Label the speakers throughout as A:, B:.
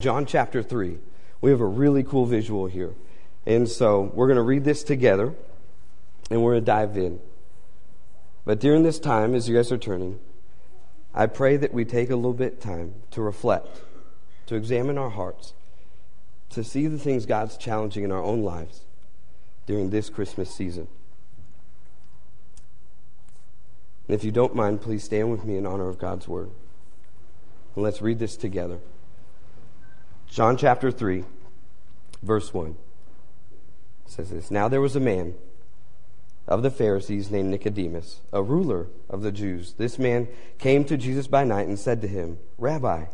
A: John chapter 3. We have a really cool visual here. And so we're going to read this together and we're going to dive in. But during this time, as you guys are turning, I pray that we take a little bit time to reflect, to examine our hearts, to see the things God's challenging in our own lives during this Christmas season. And if you don't mind, please stand with me in honor of God's word. And let's read this together. John chapter 3, verse 1 says this Now there was a man of the Pharisees named Nicodemus, a ruler of the Jews. This man came to Jesus by night and said to him, Rabbi,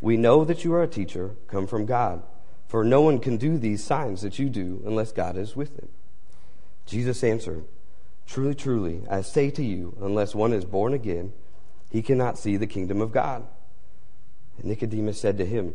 A: we know that you are a teacher come from God, for no one can do these signs that you do unless God is with him. Jesus answered, Truly, truly, I say to you, unless one is born again, he cannot see the kingdom of God. And Nicodemus said to him,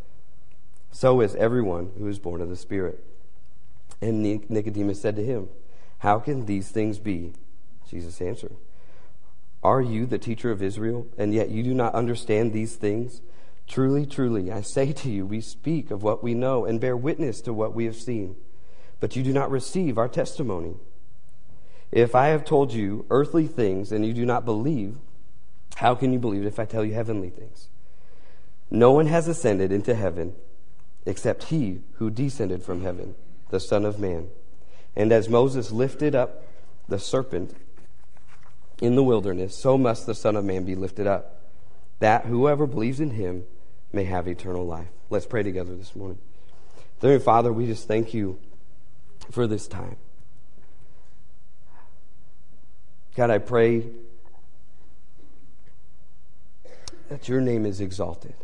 A: So is everyone who is born of the Spirit. And Nicodemus said to him, How can these things be? Jesus answered, Are you the teacher of Israel, and yet you do not understand these things? Truly, truly, I say to you, we speak of what we know and bear witness to what we have seen, but you do not receive our testimony. If I have told you earthly things and you do not believe, how can you believe if I tell you heavenly things? No one has ascended into heaven except he who descended from heaven, the Son of Man. And as Moses lifted up the serpent in the wilderness, so must the Son of Man be lifted up, that whoever believes in him may have eternal life. Let's pray together this morning. Dear Father, we just thank you for this time. God, I pray that your name is exalted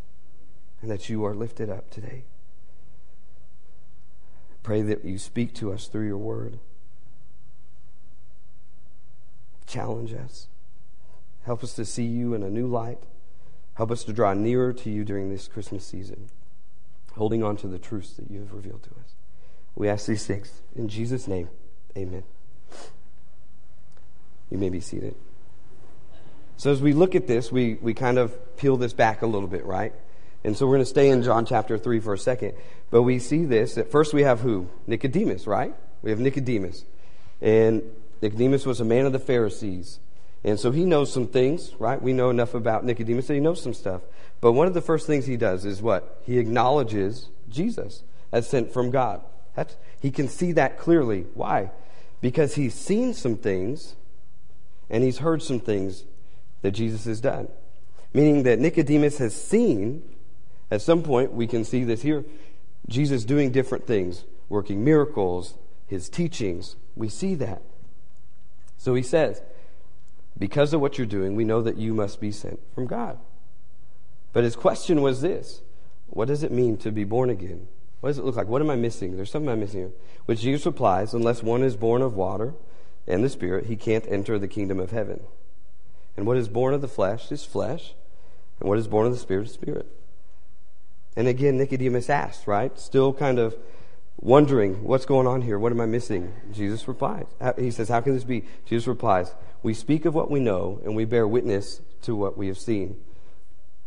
A: and that you are lifted up today. Pray that you speak to us through your word. Challenge us. Help us to see you in a new light. Help us to draw nearer to you during this Christmas season, holding on to the truths that you have revealed to us. We ask these things in Jesus' name. Amen. You may be seated. So, as we look at this, we, we kind of peel this back a little bit, right? And so we're going to stay in John chapter 3 for a second. But we see this. At first, we have who? Nicodemus, right? We have Nicodemus. And Nicodemus was a man of the Pharisees. And so he knows some things, right? We know enough about Nicodemus that he knows some stuff. But one of the first things he does is what? He acknowledges Jesus as sent from God. That's, he can see that clearly. Why? Because he's seen some things and he's heard some things that Jesus has done. Meaning that Nicodemus has seen at some point, we can see this here Jesus doing different things, working miracles, his teachings. We see that. So he says, Because of what you're doing, we know that you must be sent from God. But his question was this What does it mean to be born again? What does it look like? What am I missing? There's something I'm missing here. Which Jesus replies, Unless one is born of water and the Spirit, he can't enter the kingdom of heaven. And what is born of the flesh is flesh, and what is born of the Spirit is spirit. And again, Nicodemus asked, right? Still kind of wondering, what's going on here? What am I missing? Jesus replies. He says, How can this be? Jesus replies, We speak of what we know and we bear witness to what we have seen.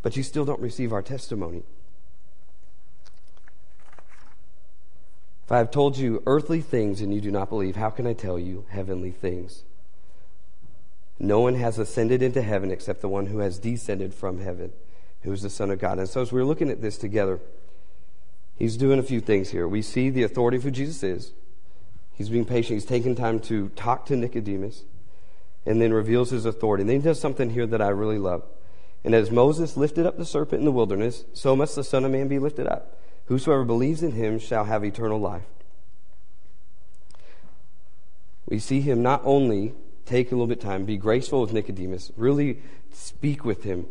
A: But you still don't receive our testimony. If I have told you earthly things and you do not believe, how can I tell you heavenly things? No one has ascended into heaven except the one who has descended from heaven who is the Son of God. And so as we're looking at this together, he's doing a few things here. We see the authority of who Jesus is. He's being patient. He's taking time to talk to Nicodemus and then reveals his authority. And then he does something here that I really love. And as Moses lifted up the serpent in the wilderness, so must the Son of Man be lifted up. Whosoever believes in him shall have eternal life. We see him not only take a little bit of time, be graceful with Nicodemus, really speak with him,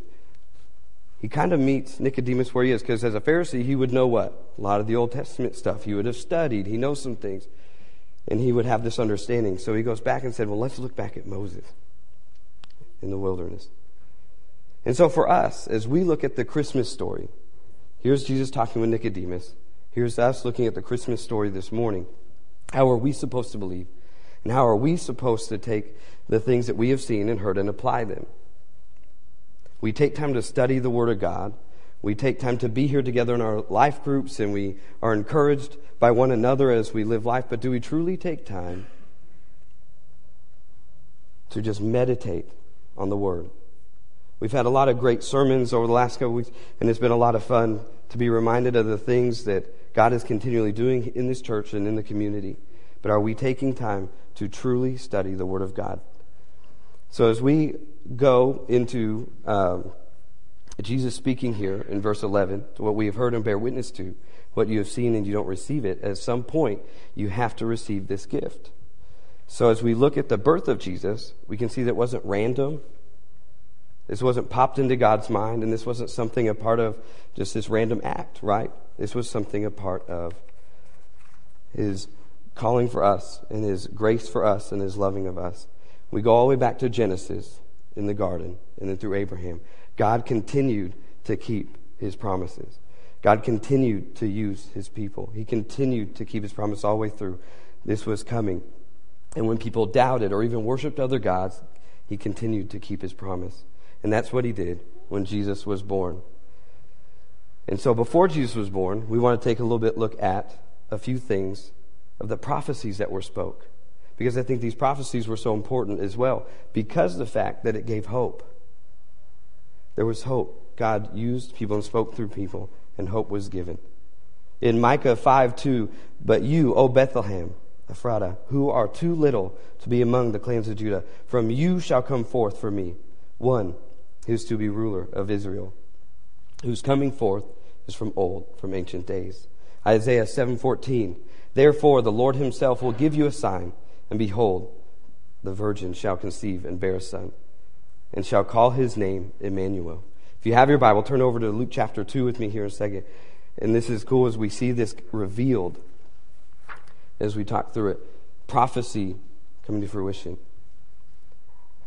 A: he kind of meets Nicodemus where he is because as a Pharisee, he would know what? A lot of the Old Testament stuff. He would have studied, he knows some things, and he would have this understanding. So he goes back and said, Well, let's look back at Moses in the wilderness. And so for us, as we look at the Christmas story, here's Jesus talking with Nicodemus. Here's us looking at the Christmas story this morning. How are we supposed to believe? And how are we supposed to take the things that we have seen and heard and apply them? We take time to study the Word of God. We take time to be here together in our life groups and we are encouraged by one another as we live life. But do we truly take time to just meditate on the Word? We've had a lot of great sermons over the last couple weeks, and it's been a lot of fun to be reminded of the things that God is continually doing in this church and in the community. But are we taking time to truly study the Word of God? So as we go into um, Jesus speaking here in verse 11, to what we have heard and bear witness to, what you have seen and you don't receive it, at some point you have to receive this gift. So as we look at the birth of Jesus, we can see that wasn't random. This wasn't popped into God's mind, and this wasn't something a part of just this random act, right? This was something a part of His calling for us and His grace for us and His loving of us. We go all the way back to Genesis in the garden and then through Abraham. God continued to keep his promises. God continued to use his people. He continued to keep his promise all the way through. This was coming. And when people doubted or even worshiped other gods, he continued to keep his promise. And that's what he did when Jesus was born. And so before Jesus was born, we want to take a little bit look at a few things of the prophecies that were spoke because I think these prophecies were so important as well because of the fact that it gave hope. There was hope. God used people and spoke through people, and hope was given. In Micah 5 2, but you, O Bethlehem, Ephrathah, who are too little to be among the clans of Judah, from you shall come forth for me one who is to be ruler of Israel, whose coming forth is from old, from ancient days. Isaiah 7:14 Therefore the Lord himself will give you a sign and behold, the virgin shall conceive and bear a son, and shall call his name Emmanuel. If you have your Bible, turn over to Luke chapter 2 with me here in a second. And this is cool as we see this revealed as we talk through it. Prophecy coming to fruition.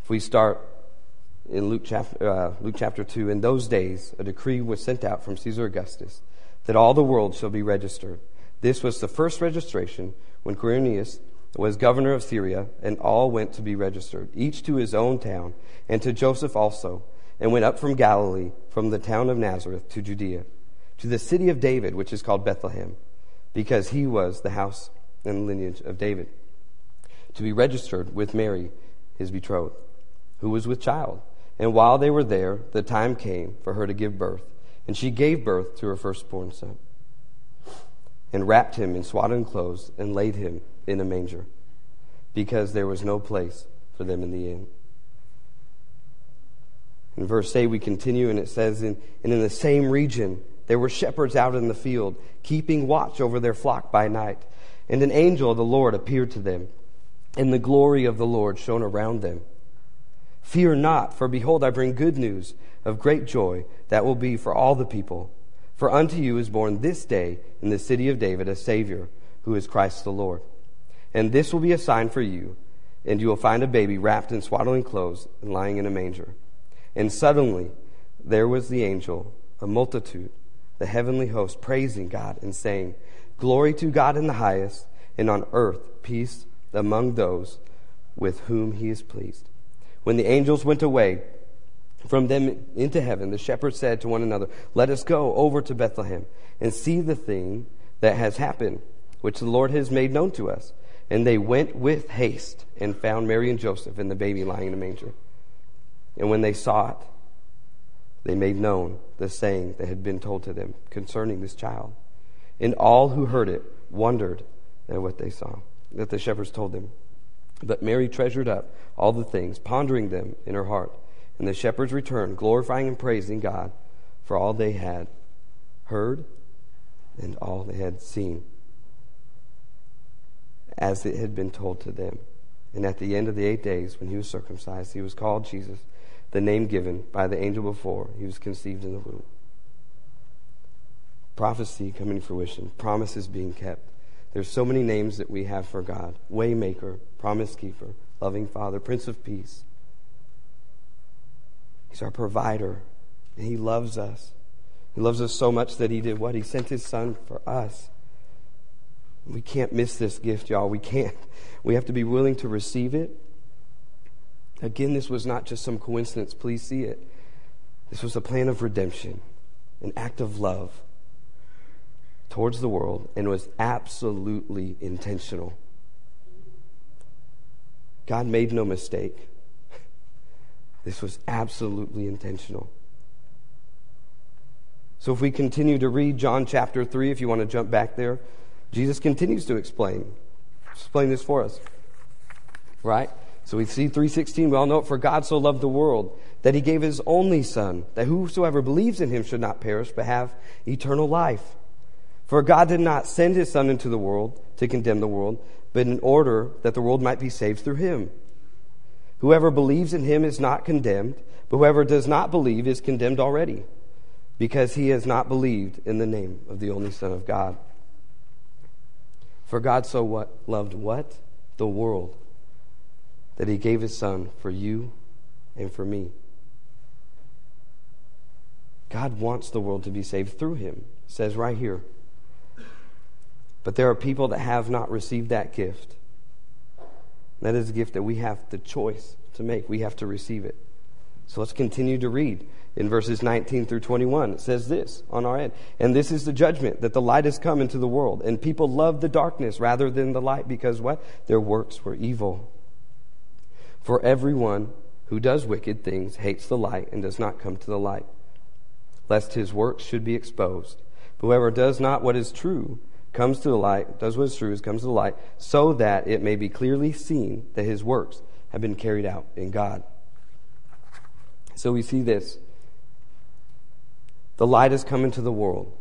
A: If we start in Luke chapter, uh, Luke chapter 2, in those days a decree was sent out from Caesar Augustus that all the world shall be registered. This was the first registration when Quirinius was governor of Syria, and all went to be registered, each to his own town, and to Joseph also, and went up from Galilee, from the town of Nazareth to Judea, to the city of David, which is called Bethlehem, because he was the house and lineage of David, to be registered with Mary, his betrothed, who was with child. And while they were there, the time came for her to give birth, and she gave birth to her firstborn son, and wrapped him in swaddling clothes, and laid him in a manger because there was no place for them in the inn. In verse 8, we continue, and it says, And in the same region there were shepherds out in the field, keeping watch over their flock by night. And an angel of the Lord appeared to them, and the glory of the Lord shone around them. Fear not, for behold, I bring good news of great joy that will be for all the people. For unto you is born this day in the city of David a Savior, who is Christ the Lord. And this will be a sign for you, and you will find a baby wrapped in swaddling clothes and lying in a manger. And suddenly there was the angel, a multitude, the heavenly host, praising God and saying, Glory to God in the highest, and on earth peace among those with whom he is pleased. When the angels went away from them into heaven, the shepherds said to one another, Let us go over to Bethlehem and see the thing that has happened, which the Lord has made known to us. And they went with haste and found Mary and Joseph and the baby lying in a manger. And when they saw it, they made known the saying that had been told to them concerning this child. And all who heard it wondered at what they saw, that the shepherds told them. But Mary treasured up all the things, pondering them in her heart. And the shepherds returned, glorifying and praising God for all they had heard and all they had seen as it had been told to them. And at the end of the eight days, when he was circumcised, he was called Jesus, the name given by the angel before he was conceived in the womb. Prophecy coming to fruition, promises being kept. There's so many names that we have for God Waymaker, Promise Keeper, Loving Father, Prince of Peace. He's our provider, and He loves us. He loves us so much that He did what? He sent His Son for us. We can't miss this gift, y'all. We can't. We have to be willing to receive it. Again, this was not just some coincidence. Please see it. This was a plan of redemption, an act of love towards the world, and was absolutely intentional. God made no mistake. This was absolutely intentional. So if we continue to read John chapter 3, if you want to jump back there, Jesus continues to explain. Explain this for us. Right? So we see 316, we all know it, for God so loved the world that he gave his only son, that whosoever believes in him should not perish, but have eternal life. For God did not send his son into the world to condemn the world, but in order that the world might be saved through him. Whoever believes in him is not condemned, but whoever does not believe is condemned already because he has not believed in the name of the only Son of God. For God so what loved what? The world. That he gave his son for you and for me. God wants the world to be saved through him. Says right here. But there are people that have not received that gift. That is a gift that we have the choice to make. We have to receive it. So let's continue to read in verses 19 through 21. It says this on our end. And this is the judgment that the light has come into the world, and people love the darkness rather than the light because what? Their works were evil. For everyone who does wicked things hates the light and does not come to the light, lest his works should be exposed. Whoever does not what is true comes to the light, does what is true, comes to the light, so that it may be clearly seen that his works have been carried out in God. So we see this the light has come into the world.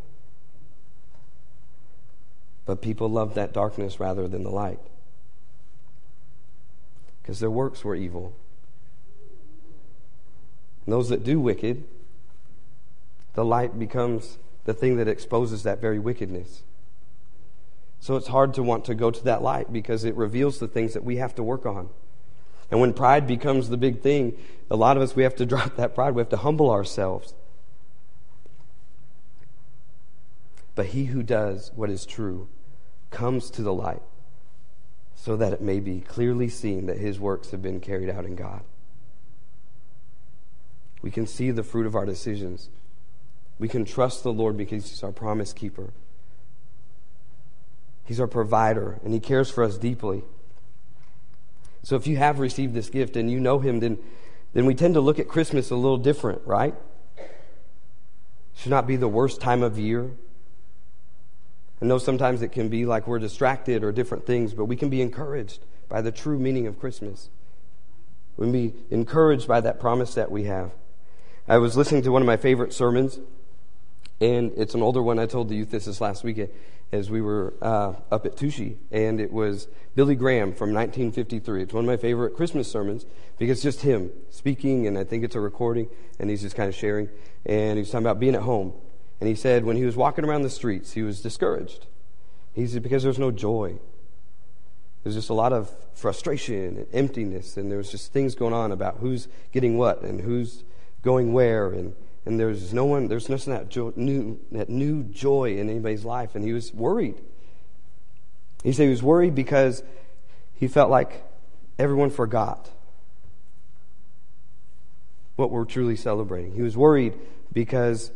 A: But people loved that darkness rather than the light because their works were evil. And those that do wicked, the light becomes the thing that exposes that very wickedness. So it's hard to want to go to that light because it reveals the things that we have to work on. And when pride becomes the big thing, a lot of us, we have to drop that pride. We have to humble ourselves. But he who does what is true comes to the light so that it may be clearly seen that his works have been carried out in God. We can see the fruit of our decisions. We can trust the Lord because he's our promise keeper. He's our provider, and he cares for us deeply. So if you have received this gift and you know him, then, then we tend to look at Christmas a little different, right? Should not be the worst time of year. I know sometimes it can be like we're distracted or different things, but we can be encouraged by the true meaning of Christmas. We can be encouraged by that promise that we have. I was listening to one of my favorite sermons, and it's an older one. I told the youth this this last weekend as we were uh, up at Touchy, and it was Billy Graham from 1953. It's one of my favorite Christmas sermons because it's just him speaking, and I think it's a recording, and he's just kind of sharing. And he's talking about being at home. And he said when he was walking around the streets, he was discouraged. He said because there's no joy. There's just a lot of frustration and emptiness, and there was just things going on about who's getting what and who's going where, and, and there's no one, there's nothing that, jo- new, that new joy in anybody's life, and he was worried. He said he was worried because he felt like everyone forgot what we're truly celebrating. He was worried because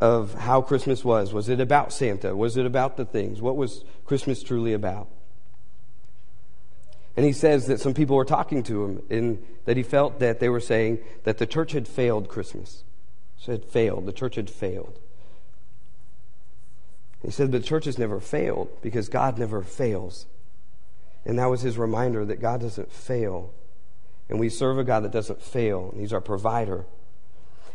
A: of how Christmas was. Was it about Santa? Was it about the things? What was Christmas truly about? And he says that some people were talking to him and that he felt that they were saying that the church had failed Christmas. So it failed. The church had failed. He said the church has never failed because God never fails. And that was his reminder that God doesn't fail. And we serve a God that doesn't fail. And he's our provider.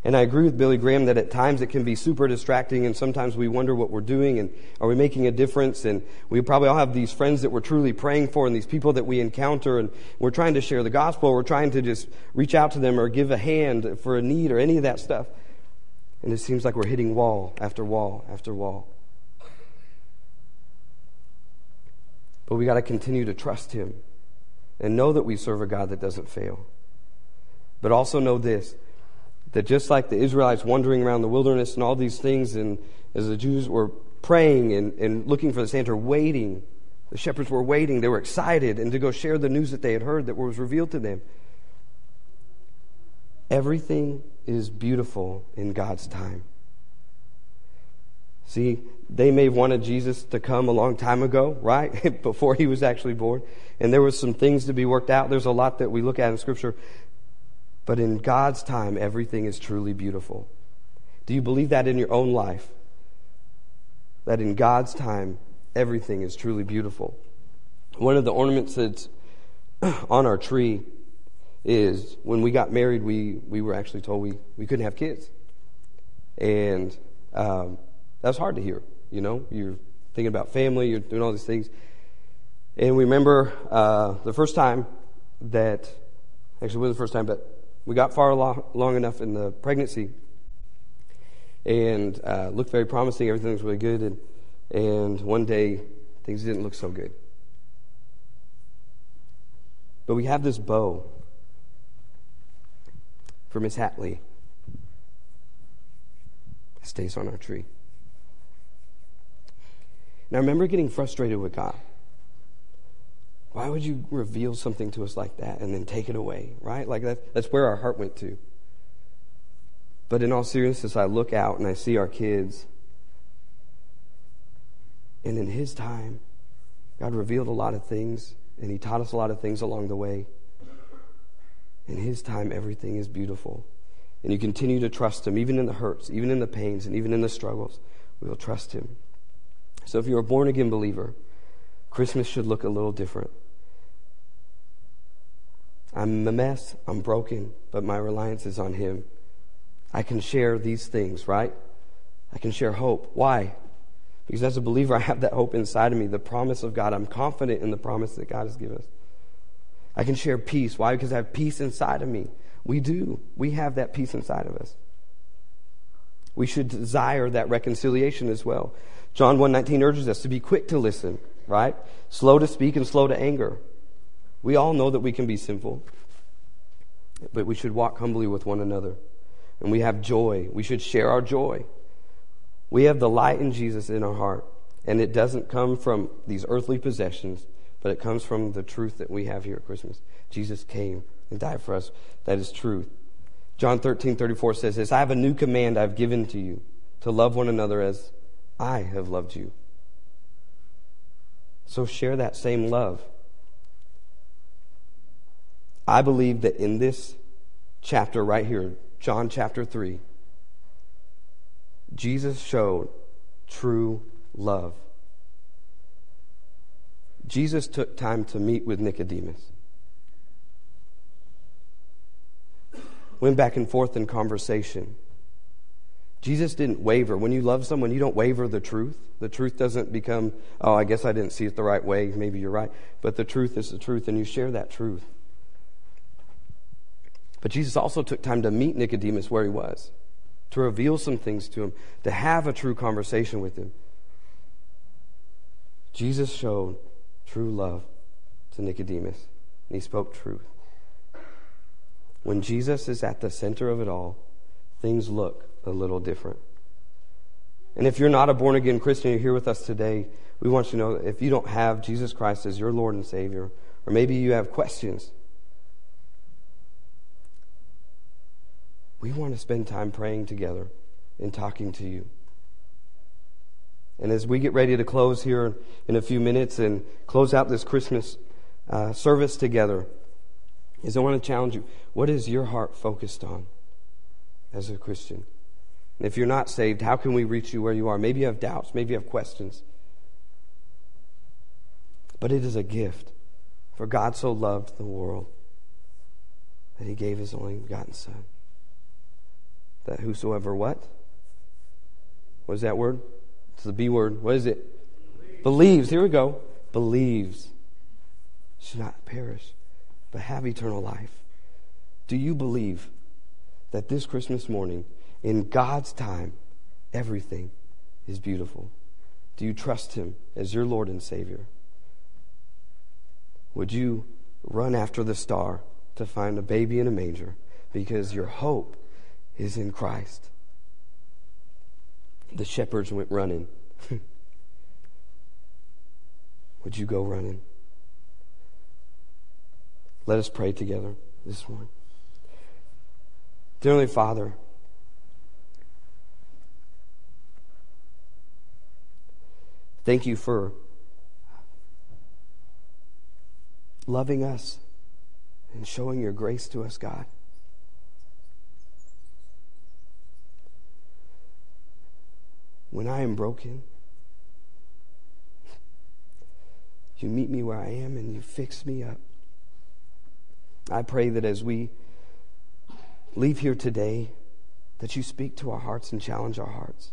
A: And I agree with Billy Graham that at times it can be super distracting and sometimes we wonder what we're doing and are we making a difference? And we probably all have these friends that we're truly praying for and these people that we encounter and we're trying to share the gospel. We're trying to just reach out to them or give a hand for a need or any of that stuff. And it seems like we're hitting wall after wall after wall. But we got to continue to trust Him and know that we serve a God that doesn't fail. But also know this that just like the Israelites wandering around the wilderness and all these things, and as the Jews were praying and, and looking for the answer, waiting, the shepherds were waiting, they were excited, and to go share the news that they had heard that was revealed to them. Everything is beautiful in God's time. See, they may have wanted Jesus to come a long time ago, right? Before he was actually born. And there was some things to be worked out. There's a lot that we look at in Scripture. But in God's time, everything is truly beautiful. Do you believe that in your own life? That in God's time, everything is truly beautiful. One of the ornaments that's on our tree is when we got married, we, we were actually told we, we couldn't have kids. And um, was hard to hear. You know, you're thinking about family, you're doing all these things. And we remember uh, the first time that, actually, it wasn't the first time, but we got far long, long enough in the pregnancy and uh, looked very promising. Everything was really good. And, and one day, things didn't look so good. But we have this bow for Miss Hatley. Stays on our tree. And I remember getting frustrated with God. Why would you reveal something to us like that and then take it away, right? Like that, that's where our heart went to. But in all seriousness, I look out and I see our kids. And in His time, God revealed a lot of things and He taught us a lot of things along the way. In His time, everything is beautiful. And you continue to trust Him, even in the hurts, even in the pains, and even in the struggles. We will trust Him. So if you're a born again believer, Christmas should look a little different. I'm a mess, I'm broken, but my reliance is on Him. I can share these things, right? I can share hope. Why? Because as a believer, I have that hope inside of me, the promise of God. I'm confident in the promise that God has given us. I can share peace. Why? Because I have peace inside of me. We do. We have that peace inside of us. We should desire that reconciliation as well. John 1:19 urges us to be quick to listen, right? Slow to speak and slow to anger. We all know that we can be sinful, but we should walk humbly with one another. And we have joy. We should share our joy. We have the light in Jesus in our heart, and it doesn't come from these earthly possessions, but it comes from the truth that we have here at Christmas. Jesus came and died for us. That is truth. John 13, 34 says this I have a new command I've given to you to love one another as I have loved you. So share that same love. I believe that in this chapter right here, John chapter 3, Jesus showed true love. Jesus took time to meet with Nicodemus. Went back and forth in conversation. Jesus didn't waver. When you love someone, you don't waver the truth. The truth doesn't become, oh, I guess I didn't see it the right way. Maybe you're right. But the truth is the truth, and you share that truth. But Jesus also took time to meet Nicodemus where he was, to reveal some things to him, to have a true conversation with him. Jesus showed true love to Nicodemus, and he spoke truth. When Jesus is at the center of it all, things look a little different. And if you're not a born again Christian, you're here with us today, we want you to know if you don't have Jesus Christ as your Lord and Savior, or maybe you have questions, we want to spend time praying together and talking to you. And as we get ready to close here in a few minutes and close out this Christmas uh, service together, is I want to challenge you. What is your heart focused on as a Christian? And if you're not saved, how can we reach you where you are? Maybe you have doubts, maybe you have questions. But it is a gift. For God so loved the world that he gave his only begotten Son. That whosoever what? What is that word? It's the B word. What is it? Believes. Believes. Here we go. Believes. Should not perish, but have eternal life. Do you believe that this Christmas morning, in God's time, everything is beautiful? Do you trust Him as your Lord and Savior? Would you run after the star to find a baby in a manger because your hope is in Christ? The shepherds went running. Would you go running? Let us pray together this morning. Dearly Father, thank you for loving us and showing your grace to us, God. When I am broken, you meet me where I am and you fix me up. I pray that as we leave here today, that you speak to our hearts and challenge our hearts.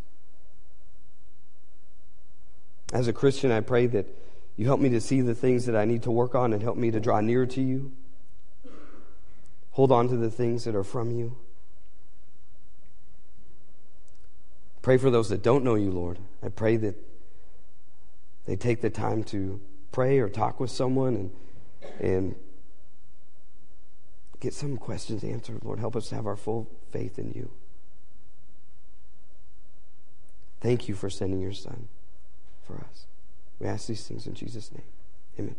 A: As a Christian, I pray that you help me to see the things that I need to work on and help me to draw nearer to you. Hold on to the things that are from you. Pray for those that don't know you, Lord. I pray that they take the time to pray or talk with someone and, and get some questions answered. Lord, help us to have our full faith in you. Thank you for sending your son for us. We ask these things in Jesus' name. Amen.